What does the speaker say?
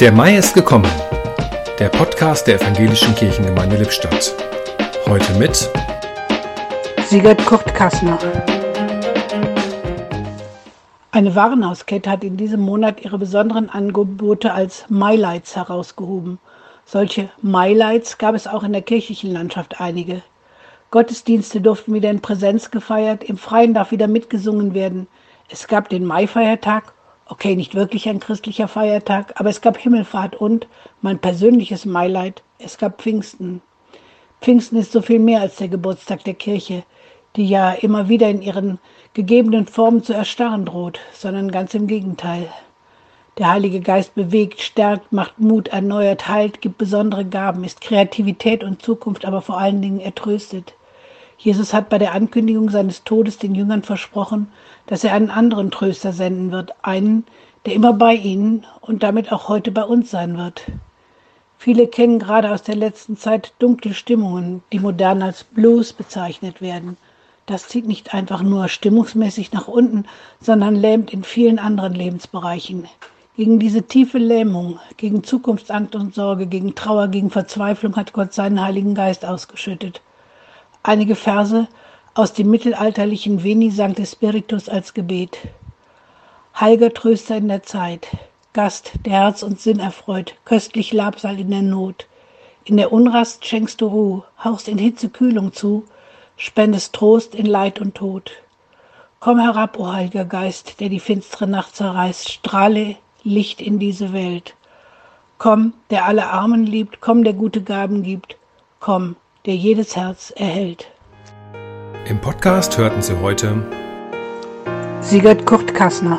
Der Mai ist gekommen. Der Podcast der Evangelischen Kirchengemeinde Lippstadt. Heute mit Sigurd Kurt Kassner. Eine Warenhauskette hat in diesem Monat ihre besonderen Angebote als MyLights herausgehoben. Solche MyLights gab es auch in der kirchlichen Landschaft einige. Gottesdienste durften wieder in Präsenz gefeiert, im Freien darf wieder mitgesungen werden. Es gab den Maifeiertag Okay, nicht wirklich ein christlicher Feiertag, aber es gab Himmelfahrt und mein persönliches Maileid, es gab Pfingsten. Pfingsten ist so viel mehr als der Geburtstag der Kirche, die ja immer wieder in ihren gegebenen Formen zu erstarren droht, sondern ganz im Gegenteil. Der Heilige Geist bewegt, stärkt, macht Mut, erneuert, heilt, gibt besondere Gaben, ist Kreativität und Zukunft, aber vor allen Dingen ertröstet. Jesus hat bei der Ankündigung seines Todes den Jüngern versprochen, dass er einen anderen Tröster senden wird, einen, der immer bei ihnen und damit auch heute bei uns sein wird. Viele kennen gerade aus der letzten Zeit dunkle Stimmungen, die modern als Blues bezeichnet werden. Das zieht nicht einfach nur stimmungsmäßig nach unten, sondern lähmt in vielen anderen Lebensbereichen. Gegen diese tiefe Lähmung, gegen Zukunftsangst und Sorge, gegen Trauer, gegen Verzweiflung hat Gott seinen Heiligen Geist ausgeschüttet. Einige Verse aus dem mittelalterlichen Veni Sancte Spiritus als Gebet. Heiliger Tröster in der Zeit, Gast, der Herz und Sinn erfreut, köstlich Labsal in der Not. In der Unrast schenkst du Ruhe, hauchst in Hitze Kühlung zu, spendest Trost in Leid und Tod. Komm herab, o Heiliger Geist, der die finstere Nacht zerreißt, strahle Licht in diese Welt. Komm, der alle Armen liebt, komm, der gute Gaben gibt, komm, der jedes Herz erhält. Im Podcast hörten Sie heute Sigurd Kurt Kassner.